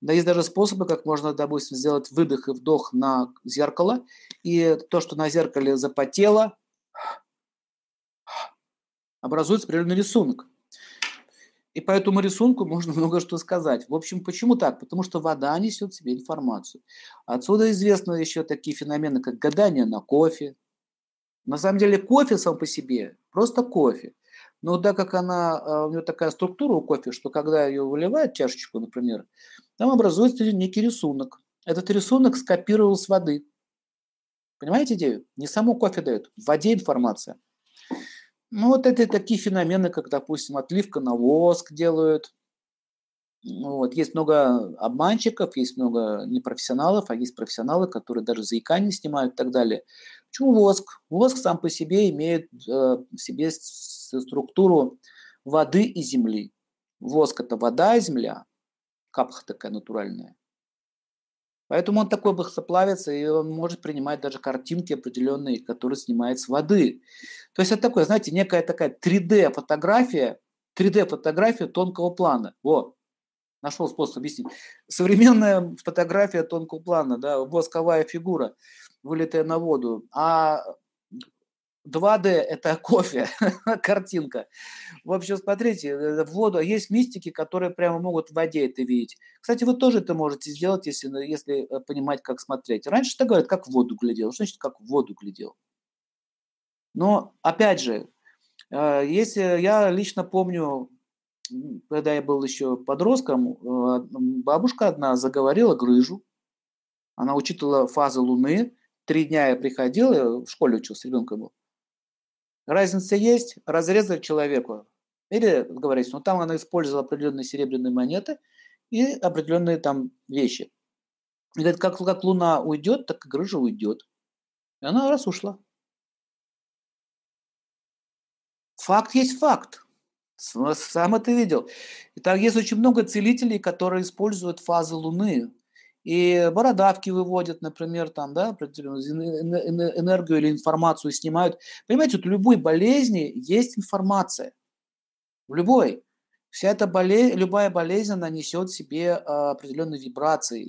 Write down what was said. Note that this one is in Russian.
Да, есть даже способы, как можно, допустим, сделать выдох и вдох на зеркало, и то, что на зеркале запотело, образуется определенный рисунок. И по этому рисунку можно много что сказать. В общем, почему так? Потому что вода несет в себе информацию. Отсюда известны еще такие феномены, как гадание на кофе. На самом деле кофе сам по себе просто кофе. Но так как она, а, у нее такая структура у кофе, что когда ее выливают чашечку, например, там образуется некий рисунок. Этот рисунок скопировал с воды. Понимаете идею? Не само кофе дает, в воде информация. Ну, вот это такие феномены, как, допустим, отливка на воск делают. Ну вот. Есть много обманщиков, есть много непрофессионалов, а есть профессионалы, которые даже заикание снимают и так далее. Почему воск? Воск сам по себе имеет э, в себе структуру воды и земли. Воск – это вода и земля, капха такая натуральная. Поэтому он такой быстроплавится, и он может принимать даже картинки определенные, которые снимает с воды. То есть это такое, знаете, некая такая 3D-фотография, 3D-фотография тонкого плана. Вот, нашел способ объяснить. Современная фотография тонкого плана, да, восковая фигура, вылитая на воду. А 2D – это кофе, картинка. В общем, смотрите, э, в воду есть мистики, которые прямо могут в воде это видеть. Кстати, вы тоже это можете сделать, если, ну, если э, понимать, как смотреть. Раньше так говорят, как в воду глядел. Что значит, как в воду глядел? Но, опять же, э, если я лично помню, когда я был еще подростком, бабушка одна заговорила грыжу. Она учитывала фазы Луны. Три дня я приходил, я в школе учился, ребенком был. Разница есть, разрезать человеку. Или, говорится, ну там она использовала определенные серебряные монеты и определенные там вещи. И говорит, как, как луна уйдет, так и грыжа уйдет. И она раз ушла. Факт есть факт. Сам это видел. И так есть очень много целителей, которые используют фазы Луны и бородавки выводят, например, там, да, энергию или информацию снимают. Понимаете, вот у любой болезни есть информация. В любой. Вся эта болезнь, любая болезнь, она несет в себе а, определенные вибрации.